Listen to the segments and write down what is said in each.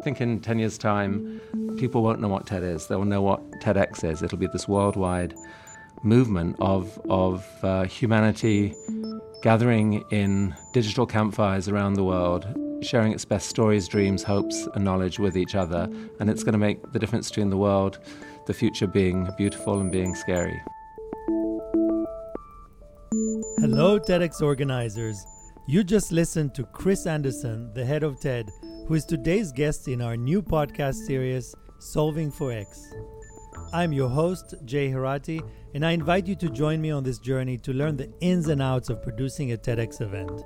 I think in 10 years' time, people won't know what TED is. They'll know what TEDx is. It'll be this worldwide movement of, of uh, humanity gathering in digital campfires around the world, sharing its best stories, dreams, hopes, and knowledge with each other. And it's going to make the difference between the world, the future being beautiful and being scary. Hello, TEDx organizers. You just listened to Chris Anderson, the head of TED, who is today's guest in our new podcast series, Solving for X. I'm your host, Jay Herratti, and I invite you to join me on this journey to learn the ins and outs of producing a TEDx event.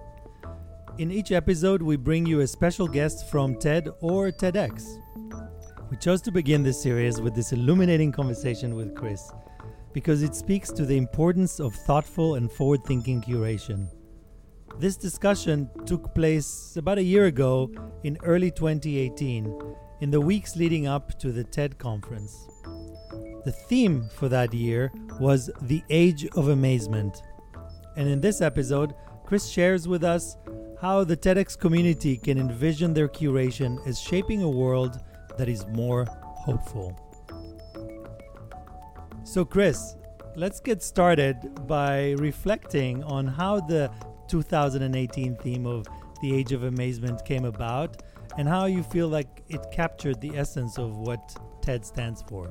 In each episode, we bring you a special guest from TED or TEDx. We chose to begin this series with this illuminating conversation with Chris because it speaks to the importance of thoughtful and forward thinking curation. This discussion took place about a year ago in early 2018, in the weeks leading up to the TED conference. The theme for that year was the Age of Amazement. And in this episode, Chris shares with us how the TEDx community can envision their curation as shaping a world that is more hopeful. So, Chris, let's get started by reflecting on how the 2018 theme of the Age of Amazement came about and how you feel like it captured the essence of what TED stands for.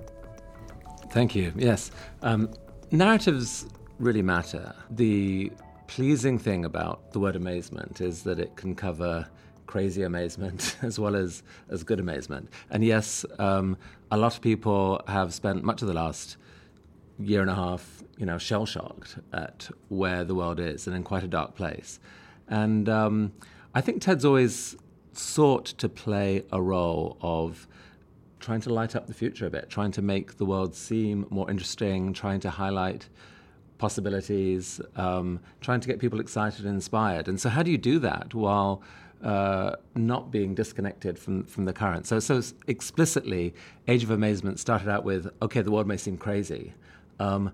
Thank you. Yes. Um, narratives really matter. The pleasing thing about the word amazement is that it can cover crazy amazement as well as, as good amazement. And yes, um, a lot of people have spent much of the last year and a half, you know, shell shocked at where the world is and in quite a dark place. And um, I think TED's always sought to play a role of trying to light up the future a bit, trying to make the world seem more interesting, trying to highlight possibilities, um, trying to get people excited and inspired. And so, how do you do that while uh, not being disconnected from, from the current? So, so explicitly, Age of Amazement started out with okay, the world may seem crazy, um,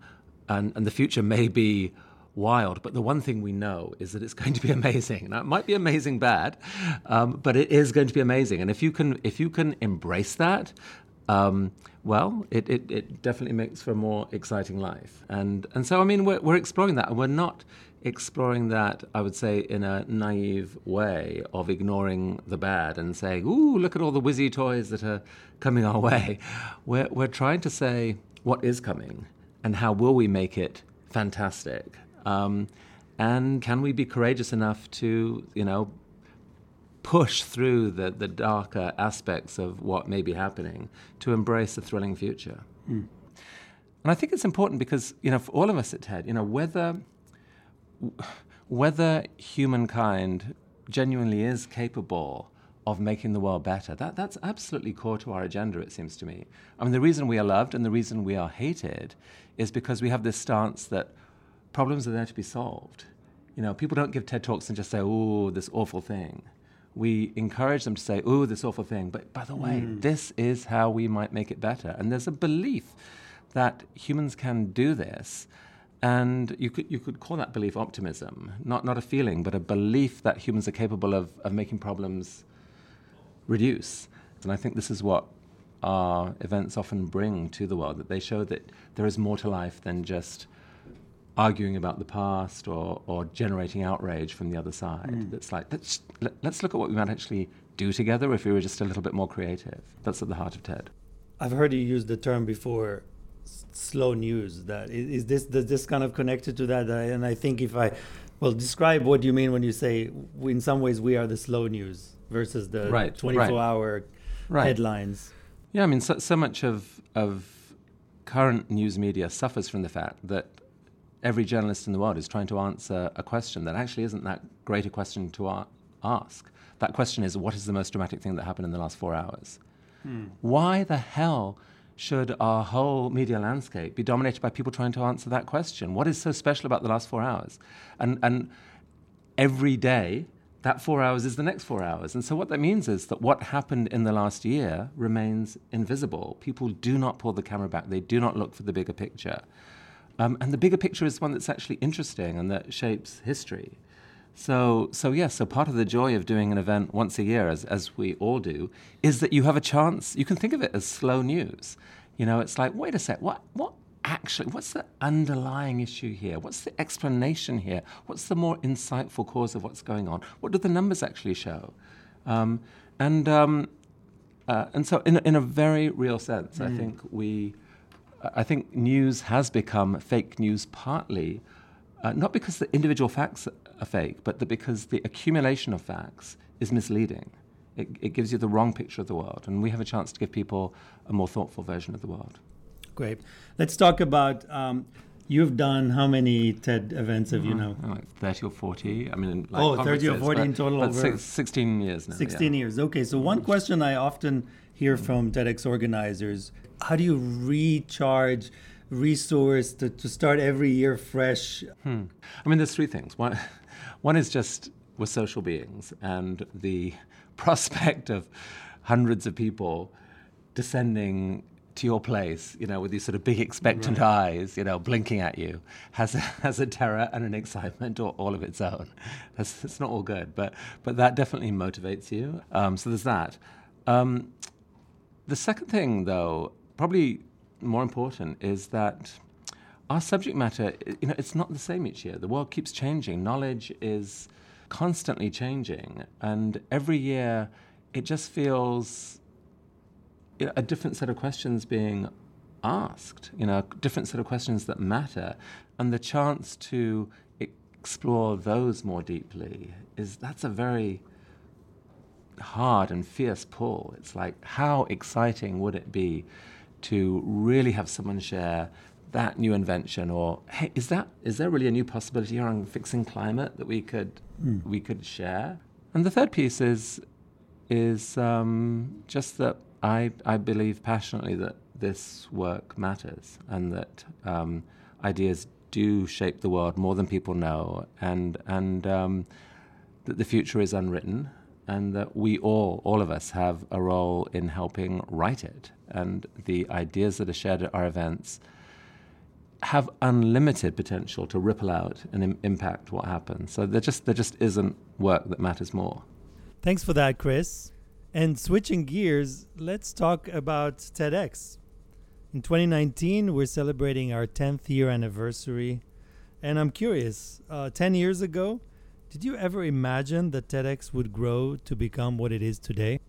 and, and the future may be wild. But the one thing we know is that it's going to be amazing. Now, it might be amazing bad, um, but it is going to be amazing. And if you can, if you can embrace that, um, well, it, it, it, definitely makes for a more exciting life. And, and so, I mean, we're, we're exploring that. And we're not exploring that, I would say, in a naive way of ignoring the bad and saying, ooh, look at all the whizzy toys that are coming our way. We're, we're trying to say what is coming and how will we make it fantastic? Um, and can we be courageous enough to, you know, push through the, the darker aspects of what may be happening to embrace a thrilling future? Mm. And I think it's important because, you know, for all of us at TED, you know, whether whether humankind genuinely is capable of making the world better. That, that's absolutely core to our agenda, it seems to me. I mean, the reason we are loved and the reason we are hated is because we have this stance that problems are there to be solved. You know, people don't give TED Talks and just say, oh, this awful thing. We encourage them to say, oh, this awful thing. But by the way, mm. this is how we might make it better. And there's a belief that humans can do this. And you could, you could call that belief optimism, not, not a feeling, but a belief that humans are capable of, of making problems reduce. And I think this is what our events often bring to the world, that they show that there is more to life than just arguing about the past or, or generating outrage from the other side. Mm. It's like, let's, let, us let us look at what we might actually do together if we were just a little bit more creative. That's at the heart of TED. I've heard you use the term before, slow news. That is, is this does this kind of connected to that? And I think if I, well, describe what you mean when you say, in some ways, we are the slow news versus the right, 24 right. hour right. headlines. Yeah, I mean, so, so much of of current news media suffers from the fact that every journalist in the world is trying to answer a question that actually isn't that great a question to a- ask. That question is, what is the most dramatic thing that happened in the last four hours? Hmm. Why the hell should our whole media landscape be dominated by people trying to answer that question? What is so special about the last four hours? And, and every day, that four hours is the next four hours. And so, what that means is that what happened in the last year remains invisible. People do not pull the camera back, they do not look for the bigger picture. Um, and the bigger picture is one that's actually interesting and that shapes history. So, so yes, so part of the joy of doing an event once a year, as, as we all do, is that you have a chance, you can think of it as slow news. You know, it's like, wait a sec, what, what actually, what's the underlying issue here? What's the explanation here? What's the more insightful cause of what's going on? What do the numbers actually show? Um, and, um, uh, and so, in, in a very real sense, mm. I think we, I think news has become fake news partly uh, not because the individual facts are fake, but because the accumulation of facts is misleading. It, it, gives you the wrong picture of the world, and we have a chance to give people a more thoughtful version of the world. Great. Let's talk about. Um, you've done how many TED events have mm-hmm. you now? Like 30 or 40. I mean, like oh, 30 or 40 in total. But six, 16 years now. 16 yeah. years. Okay, so one question I often hear from TEDx organizers how do you recharge? resource to, to start every year fresh? Hmm. I mean, there's three things. One, one is just we're social beings, and the prospect of hundreds of people descending to your place, you know, with these sort of big expectant right. eyes, you know, blinking at you, has a, has a terror and an excitement all, all of its own. That's, it's not all good, but but that definitely motivates you. Um, so there's that. Um, the second thing, though, probably more important is that our subject matter, you know, it's not the same each year. The world keeps changing. Knowledge is constantly changing, and every year it just feels a different set of questions being asked. You know, a different set of questions that matter, and the chance to explore those more deeply is that's a very hard and fierce pull. It's like how exciting would it be to really have someone share that new invention or hey is that is there really a new possibility here on fixing climate that we could mm. we could share and the third piece is is um, just that I I believe passionately that this work matters and that um, ideas do shape the world more than people know and and um, that the future is unwritten and that we all, all of us, have a role in helping write it. And the ideas that are shared at our events have unlimited potential to ripple out and Im- impact what happens. So there just there just isn't work that matters more. Thanks for that, Chris. And switching gears, let's talk about TEDx. In 2019, we're celebrating our 10th year anniversary. And I'm curious, uh, 10 years ago, did you ever imagine that TEDx would grow to become what it is today?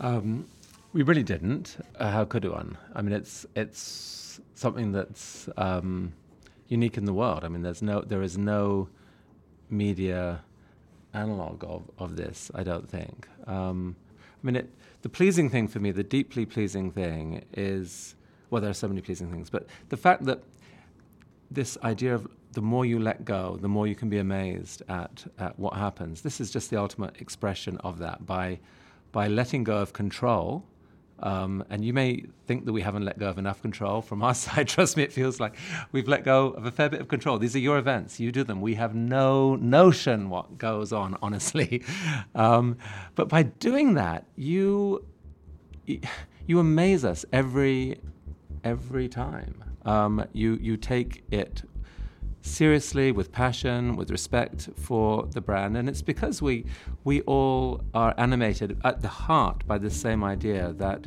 Um, we really didn't. Uh, how could one? I mean, it's it's something that's um, unique in the world. I mean, there's no there is no media analog of, of this. I don't think. Um, I mean, it, the pleasing thing for me, the deeply pleasing thing, is well, there are so many pleasing things, but the fact that this idea of the more you let go, the more you can be amazed at, at what happens. This is just the ultimate expression of that. By, by letting go of control, um, and you may think that we haven't let go of enough control from our side. Trust me, it feels like we've let go of a fair bit of control. These are your events. You do them. We have no notion what goes on, honestly. Um, but by doing that, you you amaze us every every time. Um, you you take it seriously, with passion, with respect for the brand. And it's because we, we all are animated at the heart by this same idea that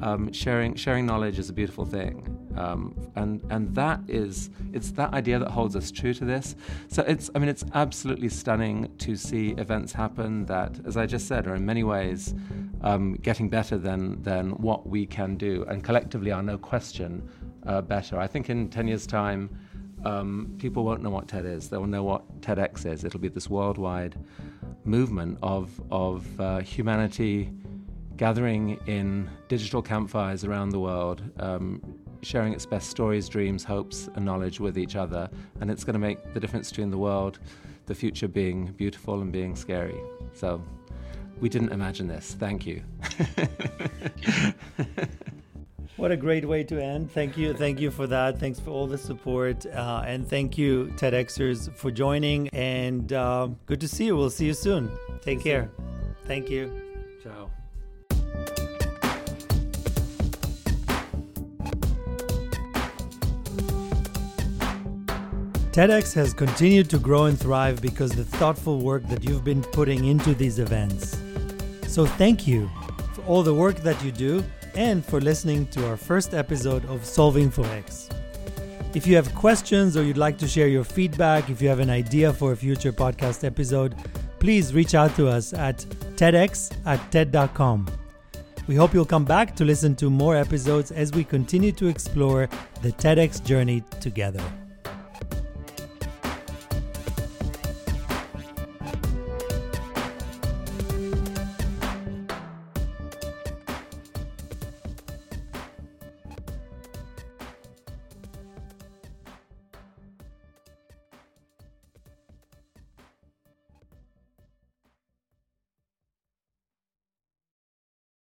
um, sharing, sharing knowledge is a beautiful thing. Um, and, and that is, it's that idea that holds us true to this. So it's, I mean, it's absolutely stunning to see events happen that, as I just said, are in many ways um, getting better than, than what we can do, and collectively are no question uh, better. I think in 10 years' time, um, people won't know what TED is. They'll know what TEDx is. It'll be this worldwide movement of, of uh, humanity gathering in digital campfires around the world, um, sharing its best stories, dreams, hopes, and knowledge with each other. And it's going to make the difference between the world, the future being beautiful and being scary. So we didn't imagine this. Thank you. What a great way to end. Thank you. Thank you for that. Thanks for all the support. Uh, and thank you, TEDxers, for joining. And uh, good to see you. We'll see you soon. Take care. Thank you. Ciao. TEDx has continued to grow and thrive because the thoughtful work that you've been putting into these events. So thank you for all the work that you do and for listening to our first episode of Solving for X. If you have questions or you'd like to share your feedback, if you have an idea for a future podcast episode, please reach out to us at TEDx at TED.com. We hope you'll come back to listen to more episodes as we continue to explore the TEDx journey together.